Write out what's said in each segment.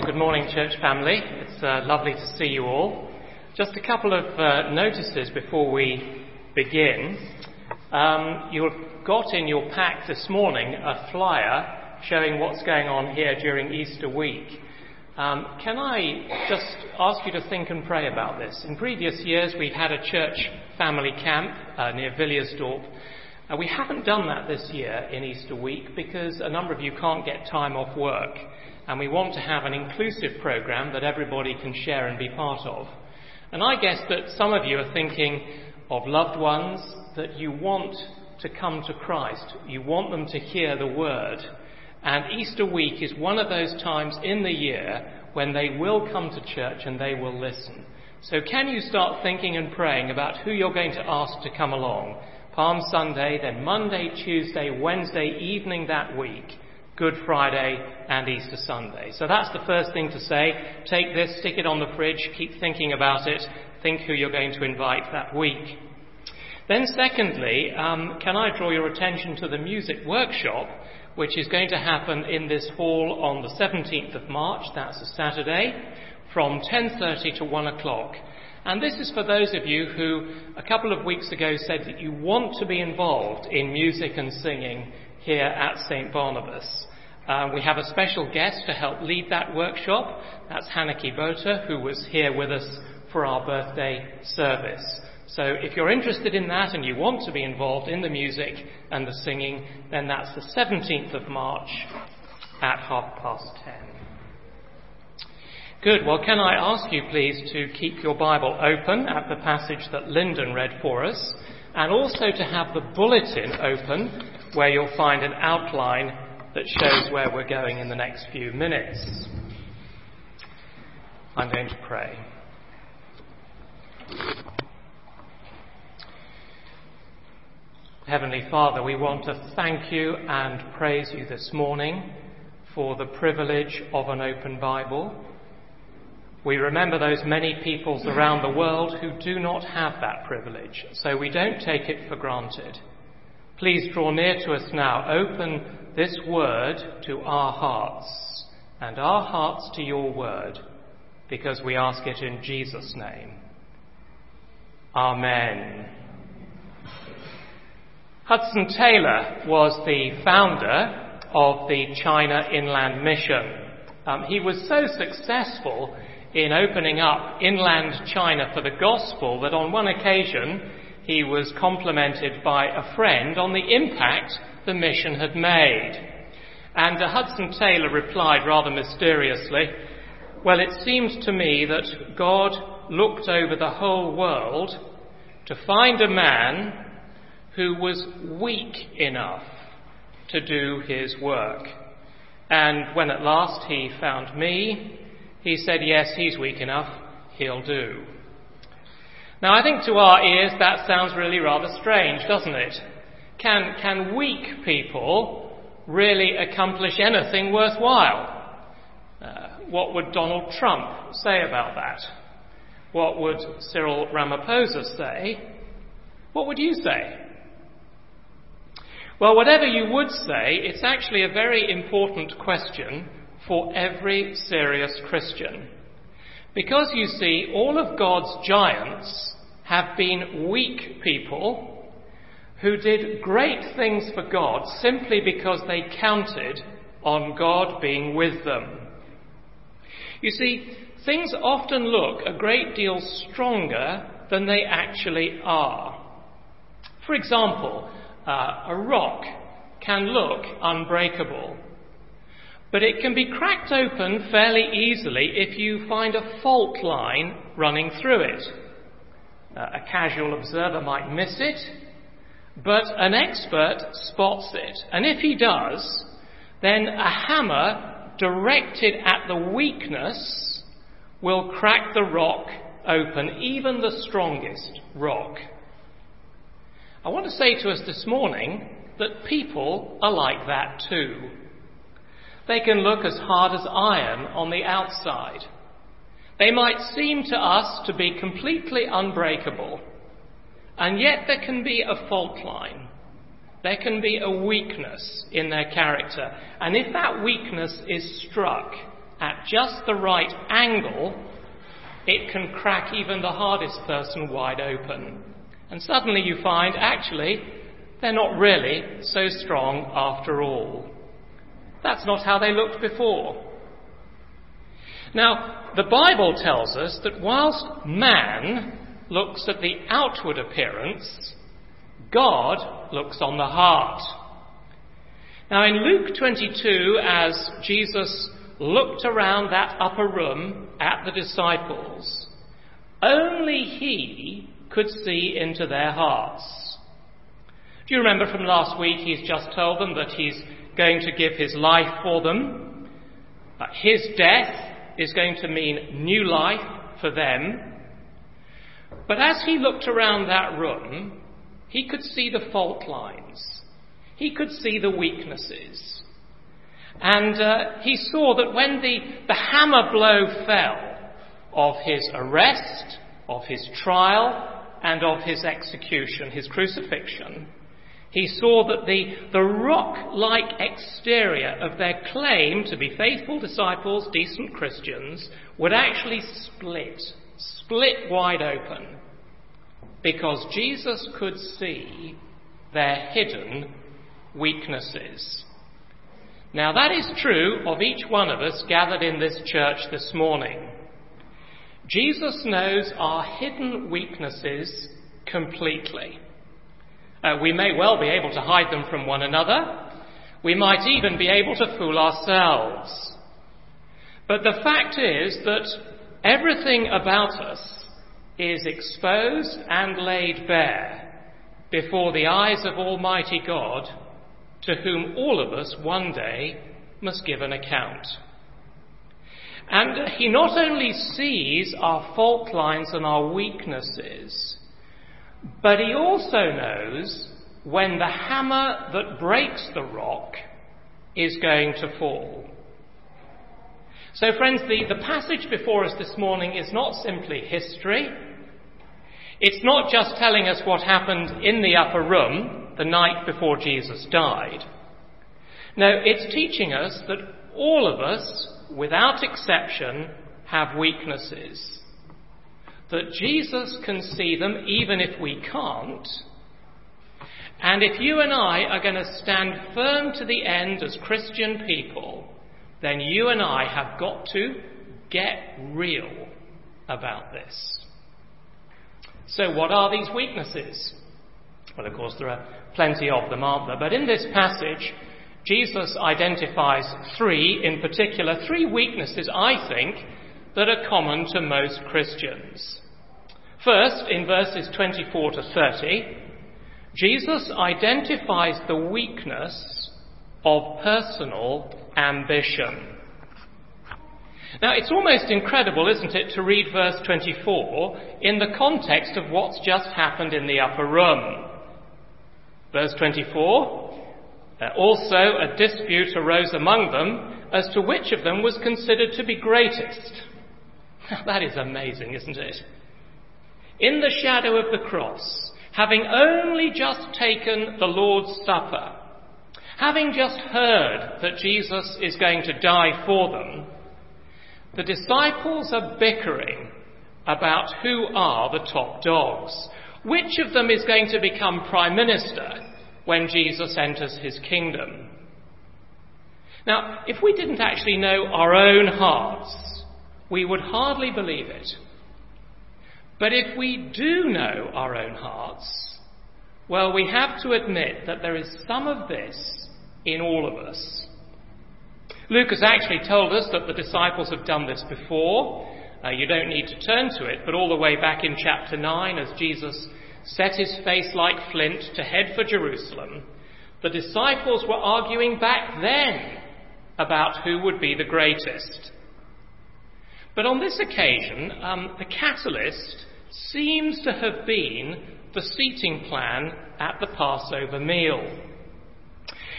Well, good morning, church family. It's uh, lovely to see you all. Just a couple of uh, notices before we begin. Um, you've got in your pack this morning a flyer showing what's going on here during Easter week. Um, can I just ask you to think and pray about this? In previous years, we've had a church family camp uh, near Villiersdorp. Uh, we haven't done that this year in Easter week because a number of you can't get time off work and we want to have an inclusive program that everybody can share and be part of. And I guess that some of you are thinking of loved ones that you want to come to Christ. You want them to hear the word. And Easter week is one of those times in the year when they will come to church and they will listen. So can you start thinking and praying about who you're going to ask to come along? Palm Sunday, then Monday, Tuesday, Wednesday evening that week. Good Friday and Easter Sunday. So that's the first thing to say. Take this, stick it on the fridge, keep thinking about it, think who you're going to invite that week. Then, secondly, um, can I draw your attention to the music workshop, which is going to happen in this hall on the 17th of March, that's a Saturday, from 10.30 to 1 o'clock. And this is for those of you who a couple of weeks ago said that you want to be involved in music and singing here at St. Barnabas. Uh, we have a special guest to help lead that workshop. That's Hanneke Botha, who was here with us for our birthday service. So if you're interested in that and you want to be involved in the music and the singing, then that's the 17th of March at half past ten. Good. Well, can I ask you please to keep your Bible open at the passage that Lyndon read for us, and also to have the bulletin open where you'll find an outline that shows where we're going in the next few minutes. I'm going to pray. Heavenly Father, we want to thank you and praise you this morning for the privilege of an open Bible. We remember those many peoples around the world who do not have that privilege, so we don't take it for granted. Please draw near to us now. Open this word to our hearts and our hearts to your word because we ask it in Jesus' name. Amen. Hudson Taylor was the founder of the China Inland Mission. Um, he was so successful in opening up inland China for the gospel that on one occasion he was complimented by a friend on the impact the mission had made. And Hudson Taylor replied rather mysteriously, Well, it seems to me that God looked over the whole world to find a man who was weak enough to do his work. And when at last he found me, he said, Yes, he's weak enough, he'll do. Now, I think to our ears that sounds really rather strange, doesn't it? Can, can weak people really accomplish anything worthwhile? Uh, what would Donald Trump say about that? What would Cyril Ramaphosa say? What would you say? Well, whatever you would say, it's actually a very important question for every serious Christian. Because you see, all of God's giants have been weak people who did great things for God simply because they counted on God being with them. You see, things often look a great deal stronger than they actually are. For example, uh, a rock can look unbreakable. But it can be cracked open fairly easily if you find a fault line running through it. Uh, a casual observer might miss it, but an expert spots it. And if he does, then a hammer directed at the weakness will crack the rock open, even the strongest rock. I want to say to us this morning that people are like that too. They can look as hard as iron on the outside. They might seem to us to be completely unbreakable, and yet there can be a fault line. There can be a weakness in their character, and if that weakness is struck, at just the right angle, it can crack even the hardest person wide open. And suddenly you find, actually, they're not really so strong after all. That's not how they looked before. Now, the Bible tells us that whilst man looks at the outward appearance, God looks on the heart. Now, in Luke 22, as Jesus looked around that upper room at the disciples, only he could see into their hearts. Do you remember from last week he's just told them that he's going to give his life for them? But his death is going to mean new life for them. But as he looked around that room, he could see the fault lines. He could see the weaknesses. And uh, he saw that when the, the hammer blow fell of his arrest, of his trial, and of his execution, his crucifixion, he saw that the, the rock like exterior of their claim to be faithful disciples, decent Christians, would actually split, split wide open, because Jesus could see their hidden weaknesses. Now, that is true of each one of us gathered in this church this morning. Jesus knows our hidden weaknesses completely. Uh, we may well be able to hide them from one another. We might even be able to fool ourselves. But the fact is that everything about us is exposed and laid bare before the eyes of Almighty God, to whom all of us one day must give an account. And he not only sees our fault lines and our weaknesses, but he also knows when the hammer that breaks the rock is going to fall. So, friends, the, the passage before us this morning is not simply history. It's not just telling us what happened in the upper room the night before Jesus died. No, it's teaching us that all of us, without exception, have weaknesses that Jesus can see them even if we can't. And if you and I are going to stand firm to the end as Christian people, then you and I have got to get real about this. So, what are these weaknesses? Well, of course, there are plenty of them, aren't there? But in this passage, Jesus identifies three in particular, three weaknesses, I think, that are common to most Christians. First, in verses 24 to 30, Jesus identifies the weakness of personal ambition. Now, it's almost incredible, isn't it, to read verse 24 in the context of what's just happened in the upper room. Verse 24 uh, also a dispute arose among them as to which of them was considered to be greatest. Now, that is amazing, isn't it? In the shadow of the cross, having only just taken the Lord's Supper, having just heard that Jesus is going to die for them, the disciples are bickering about who are the top dogs. Which of them is going to become prime minister when Jesus enters his kingdom? Now, if we didn't actually know our own hearts, we would hardly believe it. But if we do know our own hearts, well, we have to admit that there is some of this in all of us. Luke has actually told us that the disciples have done this before. Uh, you don't need to turn to it, but all the way back in chapter 9, as Jesus set his face like flint to head for Jerusalem, the disciples were arguing back then about who would be the greatest. But on this occasion, um, the catalyst seems to have been the seating plan at the Passover meal.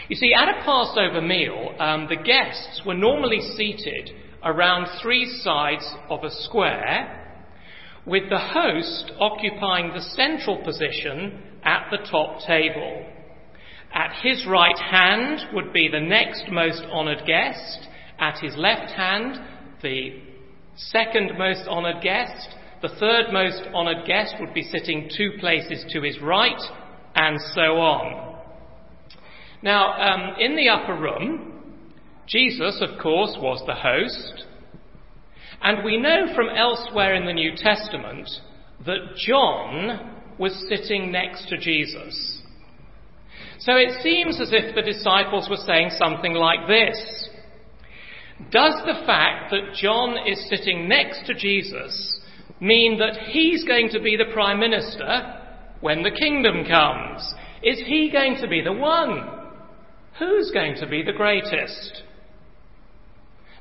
You see, at a Passover meal, um, the guests were normally seated around three sides of a square, with the host occupying the central position at the top table. At his right hand would be the next most honoured guest, at his left hand, the second most honoured guest, the third most honoured guest would be sitting two places to his right, and so on. Now, um, in the upper room, Jesus, of course, was the host, and we know from elsewhere in the New Testament that John was sitting next to Jesus. So it seems as if the disciples were saying something like this Does the fact that John is sitting next to Jesus mean that he's going to be the Prime Minister when the kingdom comes? Is he going to be the one? Who's going to be the greatest?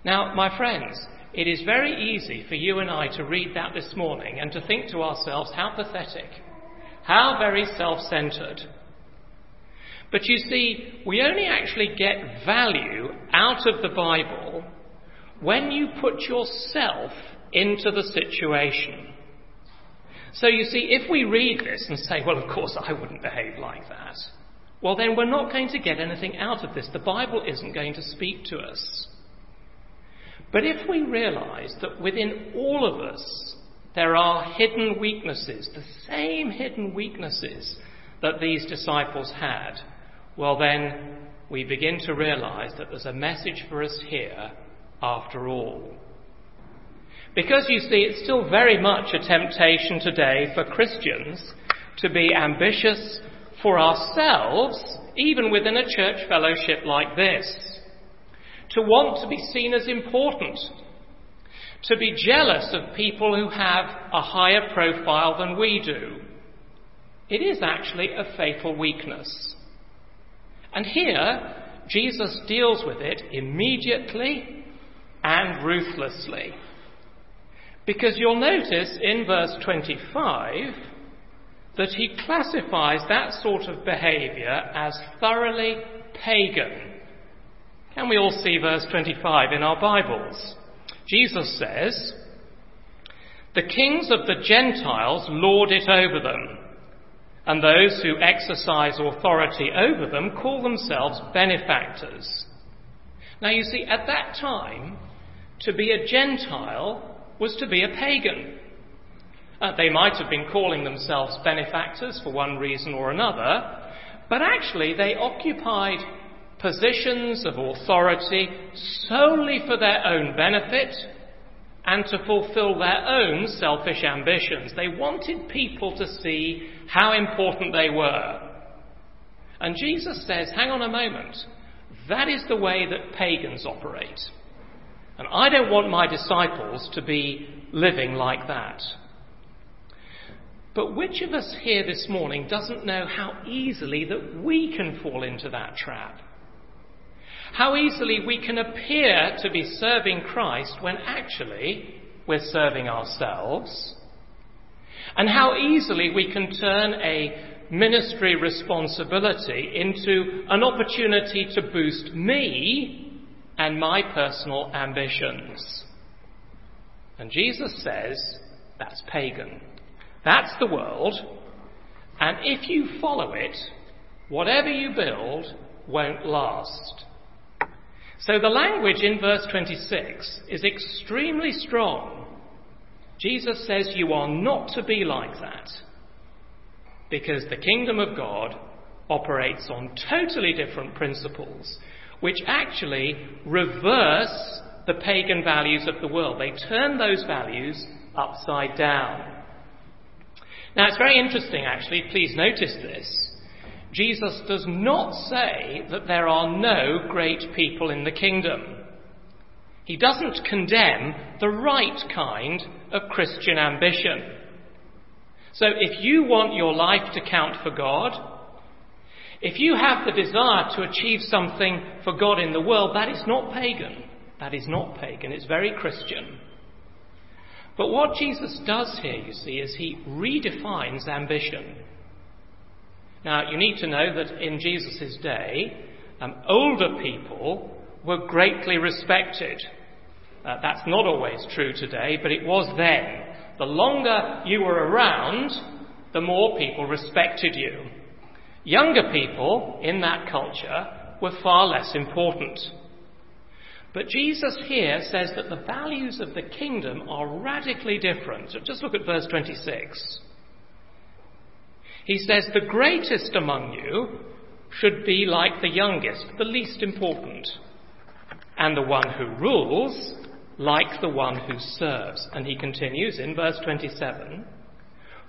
Now, my friends, it is very easy for you and I to read that this morning and to think to ourselves, how pathetic, how very self centered. But you see, we only actually get value out of the Bible when you put yourself into the situation. So you see, if we read this and say, well, of course I wouldn't behave like that, well, then we're not going to get anything out of this. The Bible isn't going to speak to us. But if we realize that within all of us there are hidden weaknesses, the same hidden weaknesses that these disciples had, well, then we begin to realize that there's a message for us here after all. Because you see, it's still very much a temptation today for Christians to be ambitious for ourselves, even within a church fellowship like this. To want to be seen as important. To be jealous of people who have a higher profile than we do. It is actually a fatal weakness. And here, Jesus deals with it immediately and ruthlessly. Because you'll notice in verse 25 that he classifies that sort of behaviour as thoroughly pagan. Can we all see verse 25 in our Bibles? Jesus says, The kings of the Gentiles lord it over them and those who exercise authority over them call themselves benefactors. Now, you see, at that time, to be a Gentile was to be a pagan. Uh, they might have been calling themselves benefactors for one reason or another, but actually they occupied positions of authority solely for their own benefit and to fulfill their own selfish ambitions. They wanted people to see how important they were. And Jesus says, hang on a moment, that is the way that pagans operate. And I don't want my disciples to be living like that. But which of us here this morning doesn't know how easily that we can fall into that trap? How easily we can appear to be serving Christ when actually we're serving ourselves. And how easily we can turn a ministry responsibility into an opportunity to boost me and my personal ambitions. And Jesus says that's pagan. That's the world. And if you follow it, whatever you build won't last. So the language in verse 26 is extremely strong. Jesus says you are not to be like that because the kingdom of God operates on totally different principles, which actually reverse the pagan values of the world. They turn those values upside down. Now, it's very interesting, actually. Please notice this. Jesus does not say that there are no great people in the kingdom. He doesn't condemn the right kind of Christian ambition. So if you want your life to count for God, if you have the desire to achieve something for God in the world, that is not pagan. That is not pagan. It's very Christian. But what Jesus does here, you see, is he redefines ambition. Now, you need to know that in Jesus' day, um, older people were greatly respected. Uh, that's not always true today, but it was then. The longer you were around, the more people respected you. Younger people in that culture were far less important. But Jesus here says that the values of the kingdom are radically different. Just look at verse 26. He says, The greatest among you should be like the youngest, the least important, and the one who rules like the one who serves. And he continues in verse 27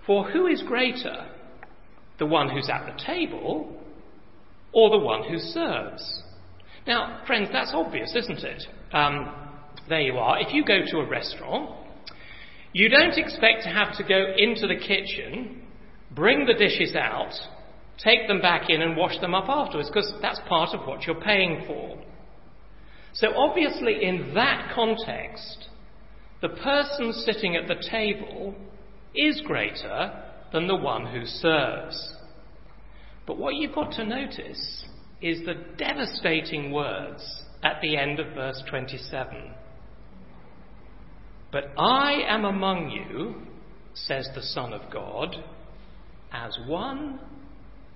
For who is greater, the one who's at the table or the one who serves? Now, friends, that's obvious, isn't it? Um, there you are. If you go to a restaurant, you don't expect to have to go into the kitchen, bring the dishes out, take them back in, and wash them up afterwards, because that's part of what you're paying for. So, obviously, in that context, the person sitting at the table is greater than the one who serves. But what you've got to notice is the devastating words at the end of verse 27. But I am among you, says the Son of God, as one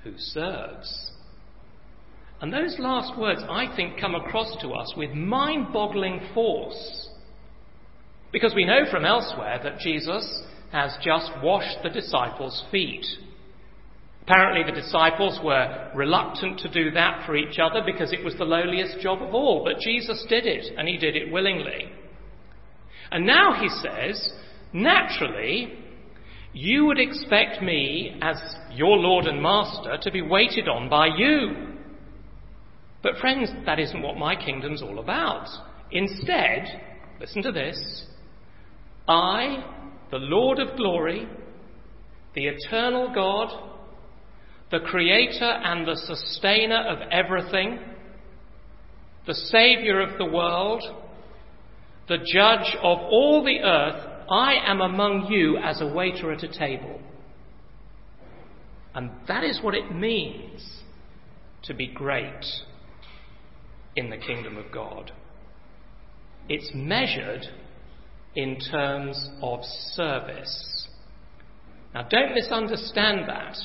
who serves. And those last words, I think, come across to us with mind boggling force. Because we know from elsewhere that Jesus has just washed the disciples' feet. Apparently, the disciples were reluctant to do that for each other because it was the lowliest job of all, but Jesus did it, and he did it willingly. And now he says, naturally, you would expect me, as your Lord and Master, to be waited on by you. But, friends, that isn't what my kingdom's all about. Instead, listen to this I, the Lord of glory, the eternal God, the creator and the sustainer of everything, the saviour of the world, the judge of all the earth, I am among you as a waiter at a table. And that is what it means to be great in the kingdom of God. It's measured in terms of service. Now, don't misunderstand that.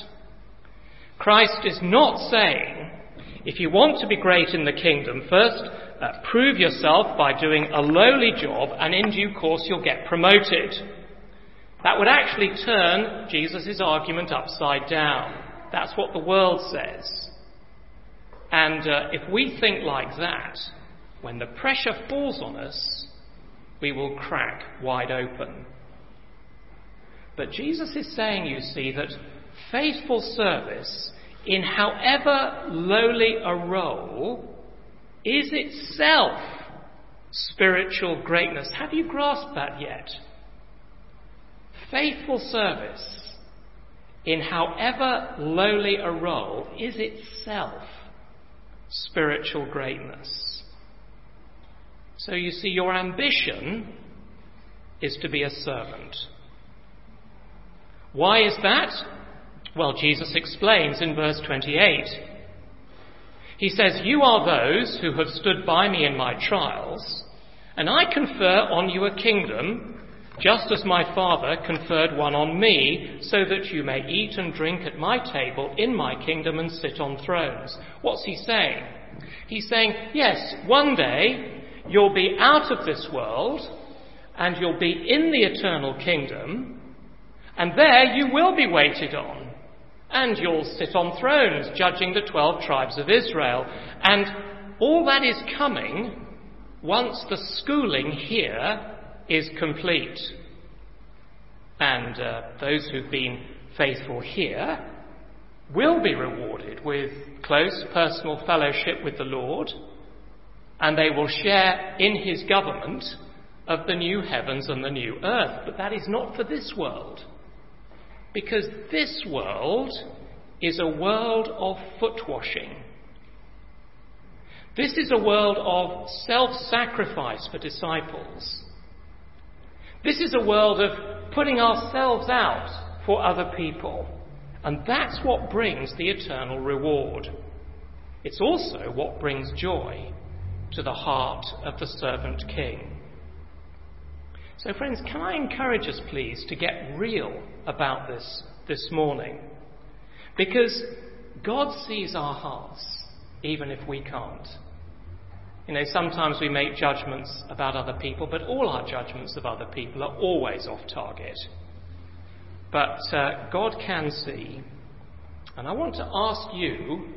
Christ is not saying, if you want to be great in the kingdom, first uh, prove yourself by doing a lowly job, and in due course you'll get promoted. That would actually turn Jesus' argument upside down. That's what the world says. And uh, if we think like that, when the pressure falls on us, we will crack wide open. But Jesus is saying, you see, that faithful service in however lowly a role is itself spiritual greatness. Have you grasped that yet? Faithful service in however lowly a role is itself spiritual greatness. So you see, your ambition is to be a servant. Why is that? Well, Jesus explains in verse 28. He says, You are those who have stood by me in my trials, and I confer on you a kingdom, just as my Father conferred one on me, so that you may eat and drink at my table in my kingdom and sit on thrones. What's he saying? He's saying, Yes, one day you'll be out of this world, and you'll be in the eternal kingdom, and there you will be waited on and you'll sit on thrones judging the 12 tribes of Israel. And all that is coming once the schooling here is complete. And uh, those who've been faithful here will be rewarded with close personal fellowship with the Lord, and they will share in his government of the new heavens and the new earth. But that is not for this world. Because this world is a world of foot washing. This is a world of self sacrifice for disciples. This is a world of putting ourselves out for other people. And that's what brings the eternal reward. It's also what brings joy to the heart of the servant king. So, friends, can I encourage us, please, to get real about this this morning? Because God sees our hearts, even if we can't. You know, sometimes we make judgments about other people, but all our judgments of other people are always off target. But uh, God can see. And I want to ask you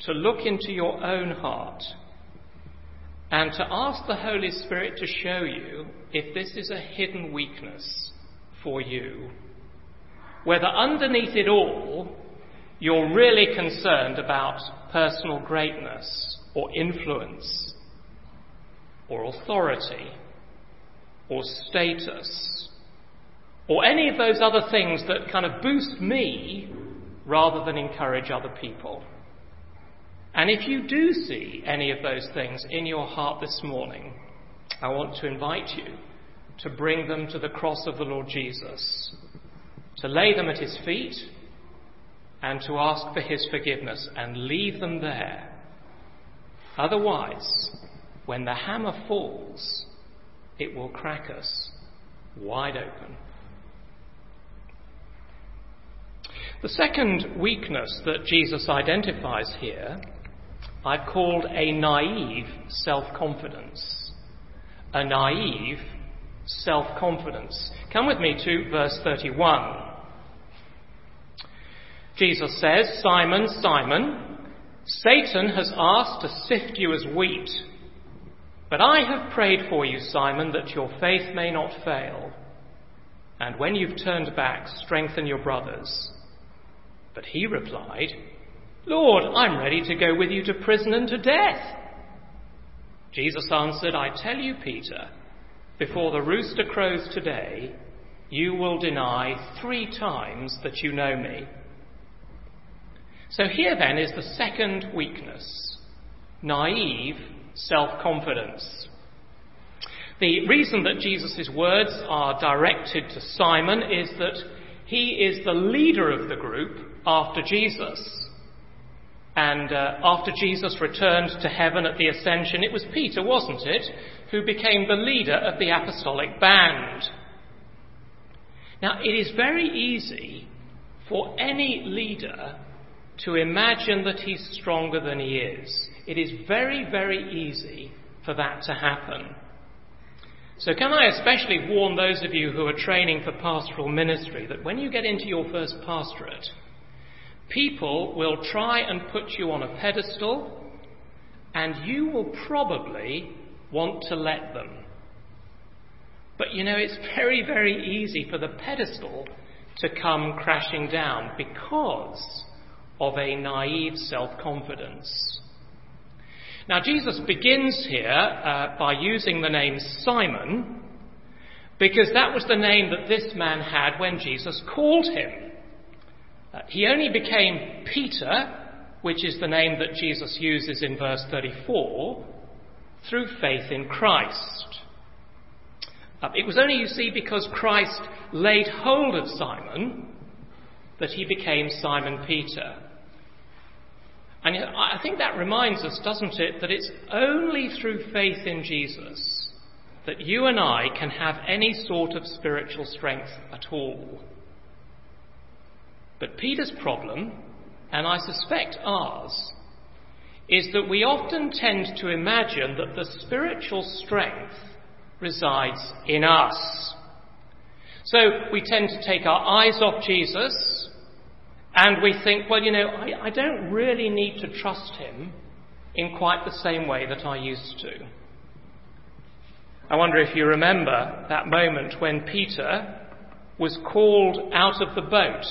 to look into your own heart and to ask the Holy Spirit to show you if this is a hidden weakness for you. Whether underneath it all, you're really concerned about personal greatness or influence or authority or status or any of those other things that kind of boost me rather than encourage other people. And if you do see any of those things in your heart this morning, I want to invite you to bring them to the cross of the Lord Jesus, to lay them at his feet, and to ask for his forgiveness and leave them there. Otherwise, when the hammer falls, it will crack us wide open. The second weakness that Jesus identifies here, I've called a naive self confidence. A naive self confidence. Come with me to verse 31. Jesus says, Simon, Simon, Satan has asked to sift you as wheat. But I have prayed for you, Simon, that your faith may not fail. And when you've turned back, strengthen your brothers. But he replied, Lord, I'm ready to go with you to prison and to death. Jesus answered, I tell you, Peter, before the rooster crows today, you will deny three times that you know me. So here then is the second weakness naive self confidence. The reason that Jesus' words are directed to Simon is that he is the leader of the group after Jesus. And uh, after Jesus returned to heaven at the ascension, it was Peter, wasn't it, who became the leader of the apostolic band. Now, it is very easy for any leader to imagine that he's stronger than he is. It is very, very easy for that to happen. So, can I especially warn those of you who are training for pastoral ministry that when you get into your first pastorate, People will try and put you on a pedestal, and you will probably want to let them. But you know, it's very, very easy for the pedestal to come crashing down because of a naive self confidence. Now, Jesus begins here uh, by using the name Simon because that was the name that this man had when Jesus called him. Uh, he only became Peter, which is the name that Jesus uses in verse 34, through faith in Christ. Uh, it was only, you see, because Christ laid hold of Simon that he became Simon Peter. And I think that reminds us, doesn't it, that it's only through faith in Jesus that you and I can have any sort of spiritual strength at all. But Peter's problem, and I suspect ours, is that we often tend to imagine that the spiritual strength resides in us. So we tend to take our eyes off Jesus and we think, well, you know, I, I don't really need to trust him in quite the same way that I used to. I wonder if you remember that moment when Peter was called out of the boat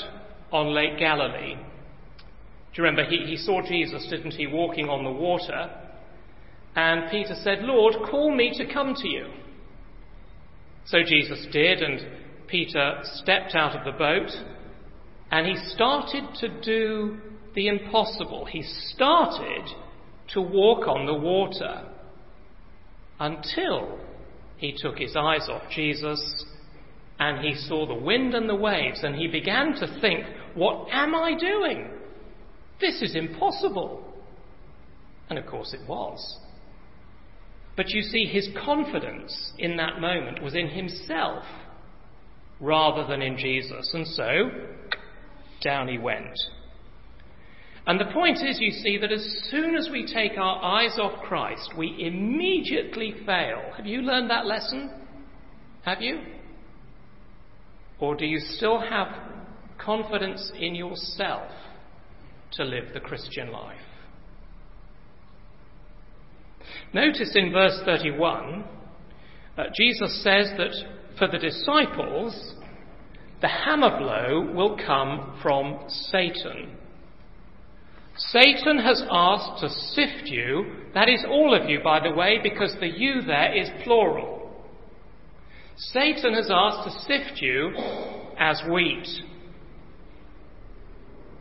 on Lake Galilee. Do you remember? He, he saw Jesus, didn't he, walking on the water. And Peter said, Lord, call me to come to you. So Jesus did, and Peter stepped out of the boat and he started to do the impossible. He started to walk on the water until he took his eyes off Jesus and he saw the wind and the waves, and he began to think, What am I doing? This is impossible. And of course it was. But you see, his confidence in that moment was in himself rather than in Jesus. And so, down he went. And the point is, you see, that as soon as we take our eyes off Christ, we immediately fail. Have you learned that lesson? Have you? Or do you still have confidence in yourself to live the Christian life? Notice in verse 31, uh, Jesus says that for the disciples, the hammer blow will come from Satan. Satan has asked to sift you, that is all of you, by the way, because the you there is plural. Satan has asked to sift you as wheat.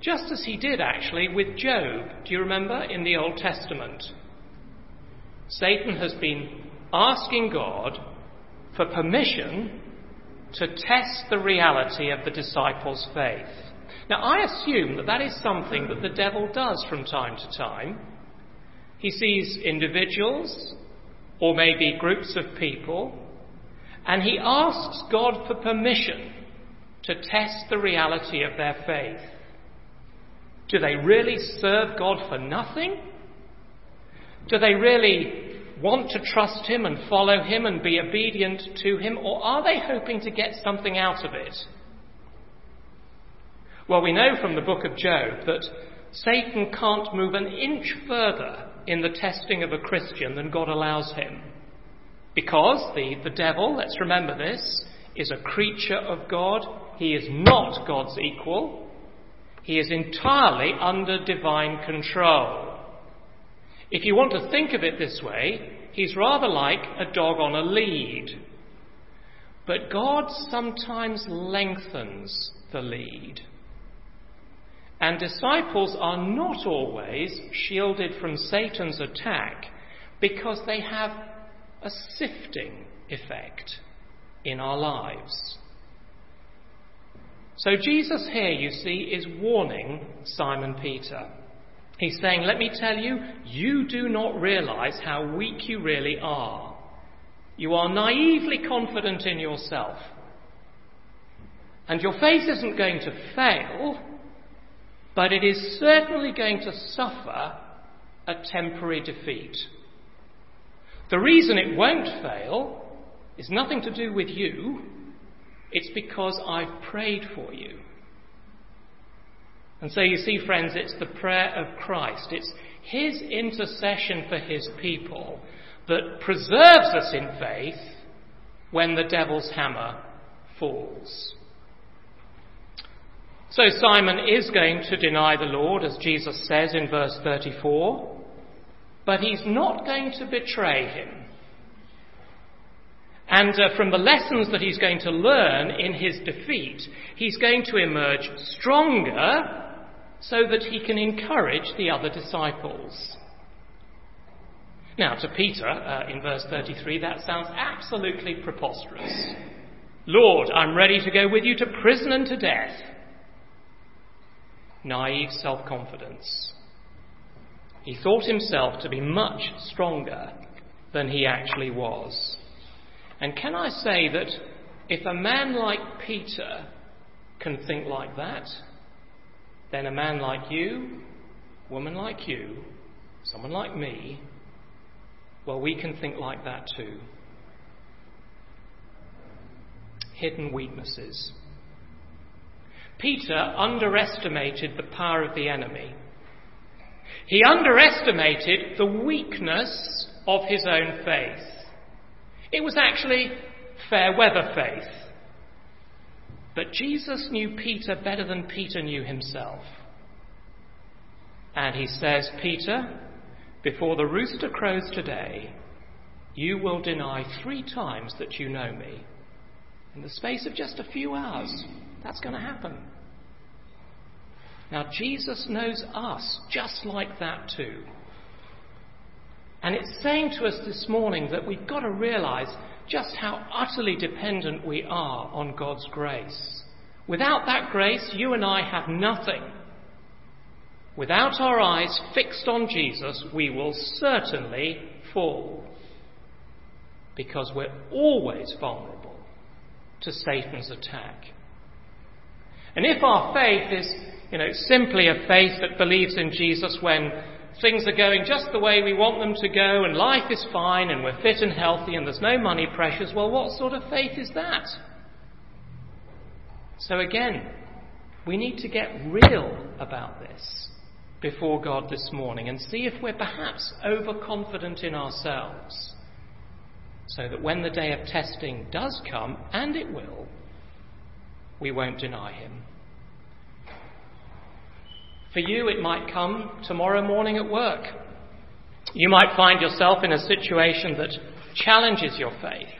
Just as he did actually with Job. Do you remember in the Old Testament? Satan has been asking God for permission to test the reality of the disciples' faith. Now, I assume that that is something that the devil does from time to time. He sees individuals, or maybe groups of people, and he asks God for permission to test the reality of their faith. Do they really serve God for nothing? Do they really want to trust Him and follow Him and be obedient to Him, or are they hoping to get something out of it? Well, we know from the book of Job that Satan can't move an inch further in the testing of a Christian than God allows him. Because the, the devil, let's remember this, is a creature of God. He is not God's equal. He is entirely under divine control. If you want to think of it this way, he's rather like a dog on a lead. But God sometimes lengthens the lead. And disciples are not always shielded from Satan's attack because they have a sifting effect in our lives. So Jesus here, you see, is warning Simon Peter. He's saying, Let me tell you, you do not realize how weak you really are. You are naively confident in yourself. And your faith isn't going to fail but it is certainly going to suffer a temporary defeat. The reason it won't fail is nothing to do with you, it's because I've prayed for you. And so you see, friends, it's the prayer of Christ. It's his intercession for his people that preserves us in faith when the devil's hammer falls. So Simon is going to deny the Lord, as Jesus says in verse 34, but he's not going to betray him. And uh, from the lessons that he's going to learn in his defeat, he's going to emerge stronger so that he can encourage the other disciples. Now, to Peter, uh, in verse 33, that sounds absolutely preposterous. Lord, I'm ready to go with you to prison and to death naive self confidence. He thought himself to be much stronger than he actually was. And can I say that if a man like Peter can think like that, then a man like you, woman like you, someone like me, well, we can think like that too. Hidden weaknesses. Peter underestimated the power of the enemy. He underestimated the weakness of his own faith. It was actually fair weather faith. But Jesus knew Peter better than Peter knew himself. And he says, Peter, before the rooster crows today, you will deny three times that you know me. In the space of just a few hours. That's going to happen. Now, Jesus knows us just like that too. And it's saying to us this morning that we've got to realize just how utterly dependent we are on God's grace. Without that grace, you and I have nothing. Without our eyes fixed on Jesus, we will certainly fall. Because we're always vulnerable to Satan's attack. And if our faith is you know, simply a faith that believes in Jesus when things are going just the way we want them to go and life is fine and we're fit and healthy and there's no money pressures, well, what sort of faith is that? So again, we need to get real about this before God this morning and see if we're perhaps overconfident in ourselves so that when the day of testing does come, and it will, we won't deny Him. For you, it might come tomorrow morning at work. You might find yourself in a situation that challenges your faith.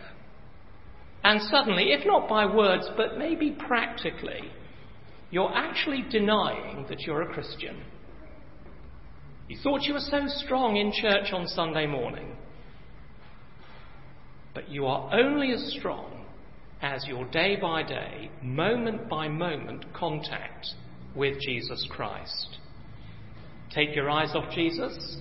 And suddenly, if not by words, but maybe practically, you're actually denying that you're a Christian. You thought you were so strong in church on Sunday morning. But you are only as strong as your day by day, moment by moment contact with Jesus Christ. Take your eyes off Jesus.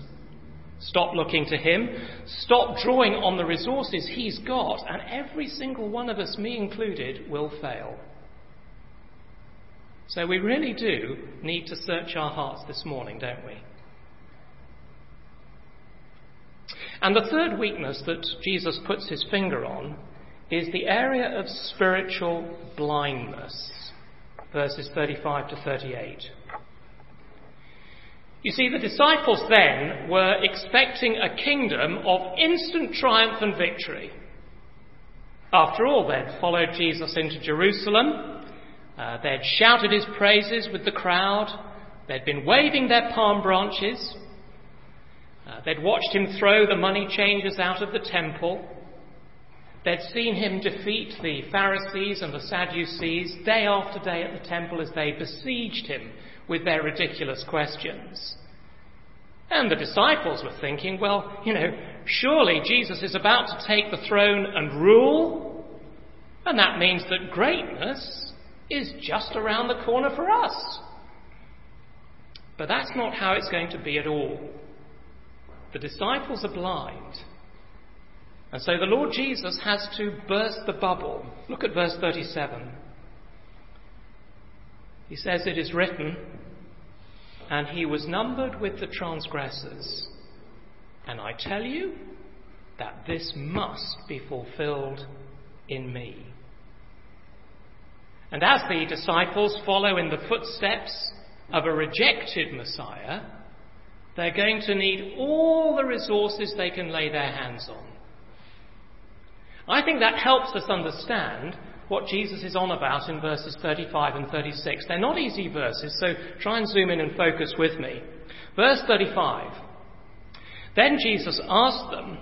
Stop looking to Him. Stop drawing on the resources He's got, and every single one of us, me included, will fail. So we really do need to search our hearts this morning, don't we? And the third weakness that Jesus puts his finger on is the area of spiritual blindness, verses 35 to 38. You see, the disciples then were expecting a kingdom of instant triumph and victory. After all, they'd followed Jesus into Jerusalem, uh, they'd shouted his praises with the crowd, they'd been waving their palm branches, uh, they'd watched him throw the money changers out of the temple. They'd seen him defeat the Pharisees and the Sadducees day after day at the temple as they besieged him with their ridiculous questions. And the disciples were thinking, well, you know, surely Jesus is about to take the throne and rule, and that means that greatness is just around the corner for us. But that's not how it's going to be at all. The disciples are blind. And so the Lord Jesus has to burst the bubble. Look at verse 37. He says, It is written, and he was numbered with the transgressors. And I tell you that this must be fulfilled in me. And as the disciples follow in the footsteps of a rejected Messiah, they're going to need all the resources they can lay their hands on. I think that helps us understand what Jesus is on about in verses 35 and 36. They're not easy verses, so try and zoom in and focus with me. Verse 35. Then Jesus asked them,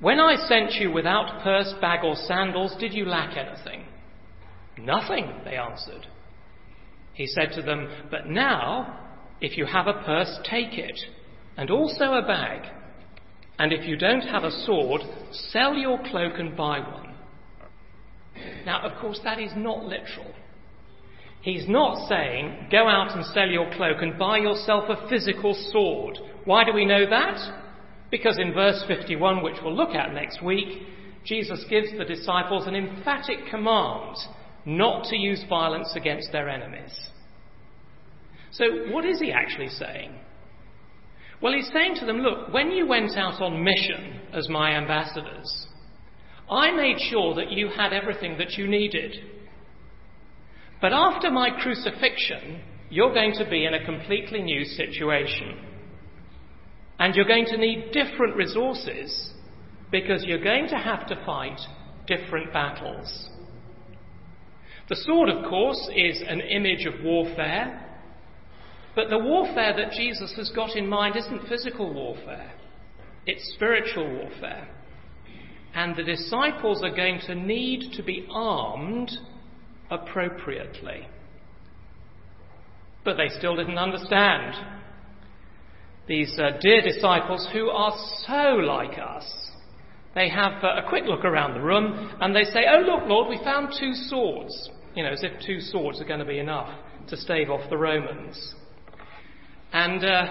When I sent you without purse, bag, or sandals, did you lack anything? Nothing, they answered. He said to them, But now if you have a purse, take it, and also a bag. And if you don't have a sword, sell your cloak and buy one. Now, of course, that is not literal. He's not saying, go out and sell your cloak and buy yourself a physical sword. Why do we know that? Because in verse 51, which we'll look at next week, Jesus gives the disciples an emphatic command not to use violence against their enemies. So, what is he actually saying? Well, he's saying to them, look, when you went out on mission as my ambassadors, I made sure that you had everything that you needed. But after my crucifixion, you're going to be in a completely new situation. And you're going to need different resources because you're going to have to fight different battles. The sword, of course, is an image of warfare. But the warfare that Jesus has got in mind isn't physical warfare, it's spiritual warfare. And the disciples are going to need to be armed appropriately. But they still didn't understand. These uh, dear disciples who are so like us. They have uh, a quick look around the room and they say, Oh, look, Lord, we found two swords. You know, as if two swords are going to be enough to stave off the Romans. And uh,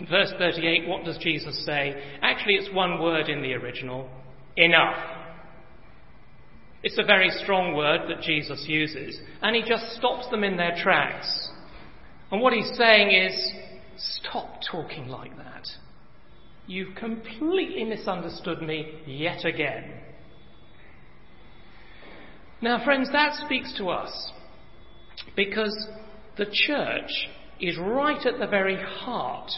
in verse 38, what does Jesus say? Actually, it's one word in the original enough. It's a very strong word that Jesus uses, and he just stops them in their tracks. And what he's saying is, stop talking like that. You've completely misunderstood me yet again. Now, friends, that speaks to us because the church is right at the very heart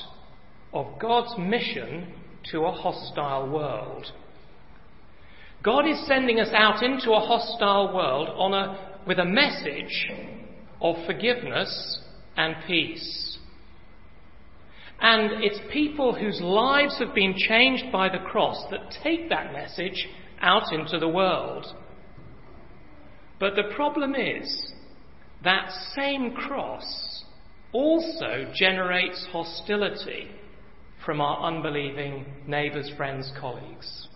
of God's mission to a hostile world. God is sending us out into a hostile world a, with a message of forgiveness and peace. And it's people whose lives have been changed by the cross that take that message out into the world. But the problem is that same cross also generates hostility from our unbelieving neighbours, friends, colleagues.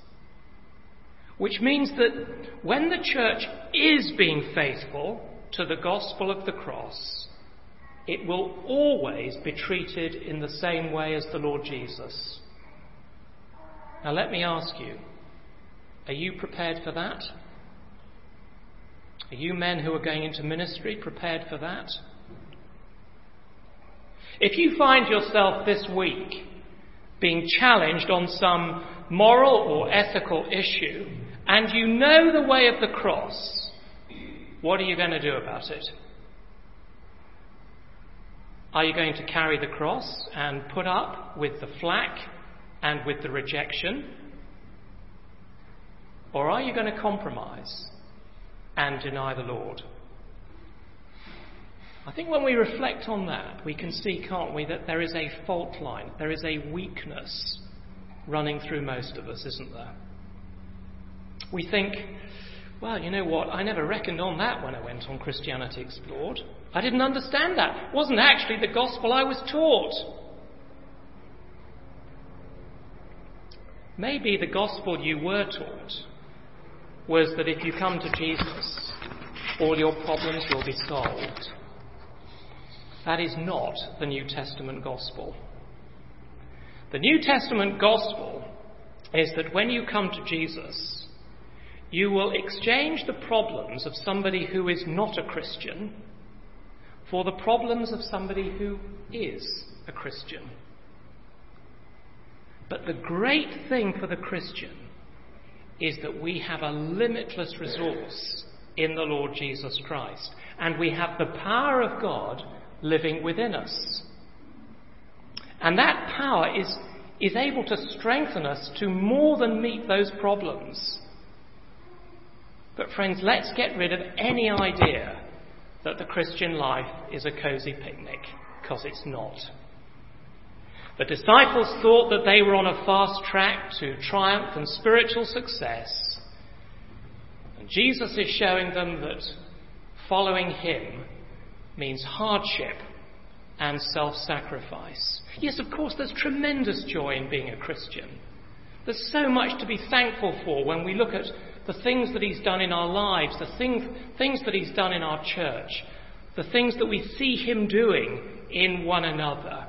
Which means that when the church is being faithful to the gospel of the cross, it will always be treated in the same way as the Lord Jesus. Now, let me ask you are you prepared for that? Are you men who are going into ministry prepared for that? If you find yourself this week being challenged on some moral or ethical issue, and you know the way of the cross, what are you going to do about it? Are you going to carry the cross and put up with the flack and with the rejection? Or are you going to compromise and deny the Lord? I think when we reflect on that, we can see, can't we, that there is a fault line, there is a weakness running through most of us, isn't there? We think, well, you know what, I never reckoned on that when I went on Christianity Explored. I didn't understand that. It wasn't actually the gospel I was taught. Maybe the gospel you were taught was that if you come to Jesus, all your problems will be solved. That is not the New Testament gospel. The New Testament gospel is that when you come to Jesus, you will exchange the problems of somebody who is not a Christian for the problems of somebody who is a Christian. But the great thing for the Christian is that we have a limitless resource in the Lord Jesus Christ, and we have the power of God living within us. And that power is, is able to strengthen us to more than meet those problems. But, friends, let's get rid of any idea that the Christian life is a cosy picnic, because it's not. The disciples thought that they were on a fast track to triumph and spiritual success. And Jesus is showing them that following him means hardship and self sacrifice. Yes, of course, there's tremendous joy in being a Christian. There's so much to be thankful for when we look at the things that He's done in our lives, the things, things that He's done in our church, the things that we see Him doing in one another.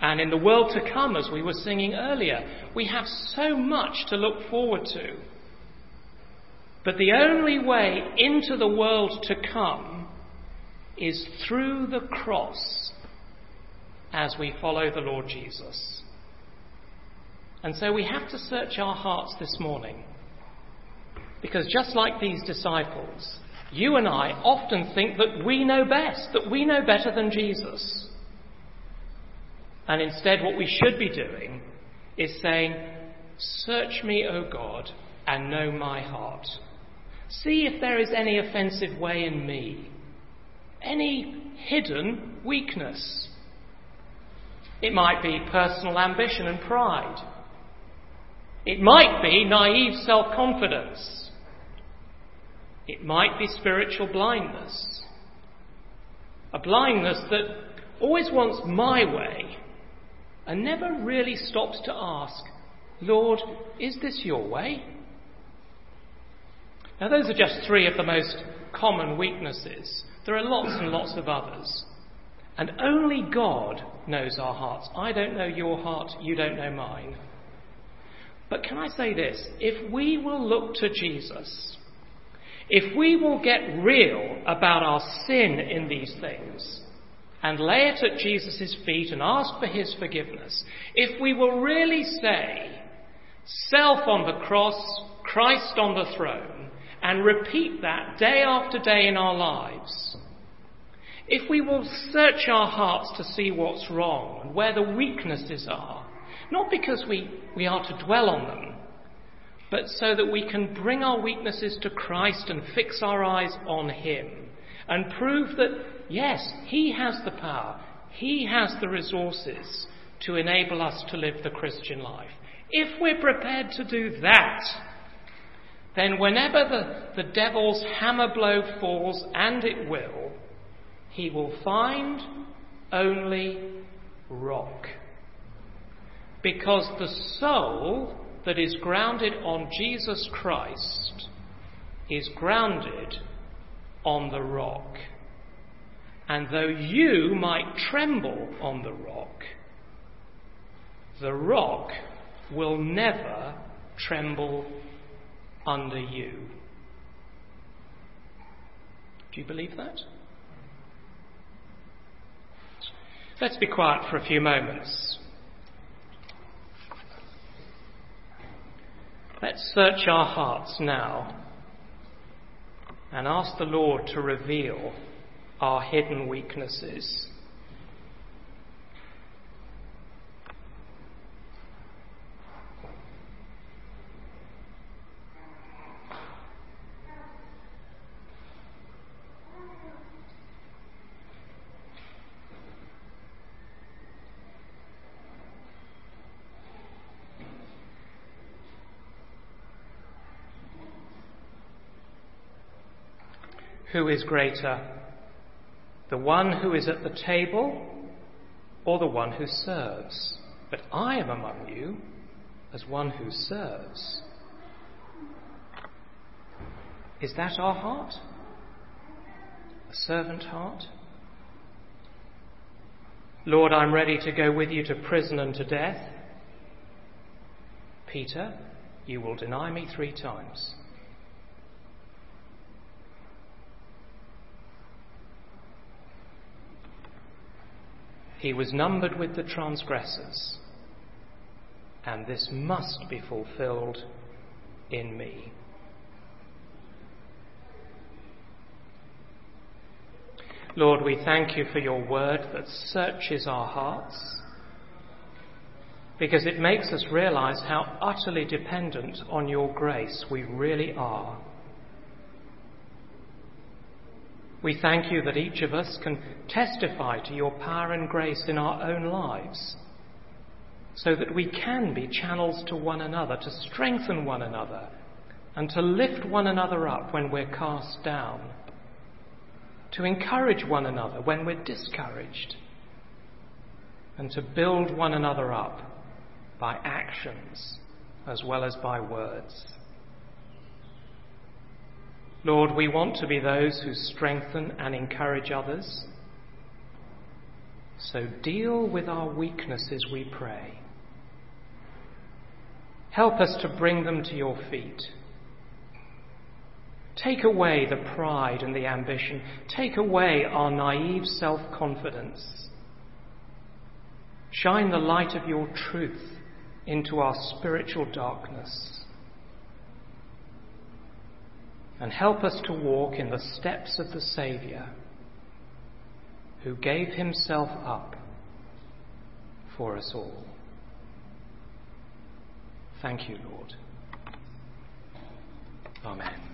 And in the world to come, as we were singing earlier, we have so much to look forward to. But the only way into the world to come is through the cross as we follow the Lord Jesus. And so we have to search our hearts this morning. Because just like these disciples, you and I often think that we know best, that we know better than Jesus. And instead, what we should be doing is saying, Search me, O God, and know my heart. See if there is any offensive way in me, any hidden weakness. It might be personal ambition and pride. It might be naive self confidence. It might be spiritual blindness. A blindness that always wants my way and never really stops to ask, Lord, is this your way? Now, those are just three of the most common weaknesses. There are lots and lots of others. And only God knows our hearts. I don't know your heart, you don't know mine. But can I say this? If we will look to Jesus, if we will get real about our sin in these things and lay it at Jesus' feet and ask for his forgiveness, if we will really say, self on the cross, Christ on the throne, and repeat that day after day in our lives, if we will search our hearts to see what's wrong and where the weaknesses are, not because we, we are to dwell on them, but so that we can bring our weaknesses to Christ and fix our eyes on Him and prove that, yes, He has the power, He has the resources to enable us to live the Christian life. If we're prepared to do that, then whenever the, the devil's hammer blow falls, and it will, he will find only rock. Because the soul that is grounded on Jesus Christ is grounded on the rock. And though you might tremble on the rock, the rock will never tremble under you. Do you believe that? Let's be quiet for a few moments. Let's search our hearts now and ask the Lord to reveal our hidden weaknesses. Who is greater, the one who is at the table or the one who serves? But I am among you as one who serves. Is that our heart? A servant heart? Lord, I'm ready to go with you to prison and to death. Peter, you will deny me three times. He was numbered with the transgressors, and this must be fulfilled in me. Lord, we thank you for your word that searches our hearts because it makes us realize how utterly dependent on your grace we really are. We thank you that each of us can testify to your power and grace in our own lives so that we can be channels to one another, to strengthen one another, and to lift one another up when we're cast down, to encourage one another when we're discouraged, and to build one another up by actions as well as by words. Lord, we want to be those who strengthen and encourage others. So deal with our weaknesses, we pray. Help us to bring them to your feet. Take away the pride and the ambition. Take away our naive self confidence. Shine the light of your truth into our spiritual darkness and help us to walk in the steps of the Saviour who gave himself up for us all. Thank you, Lord. Amen.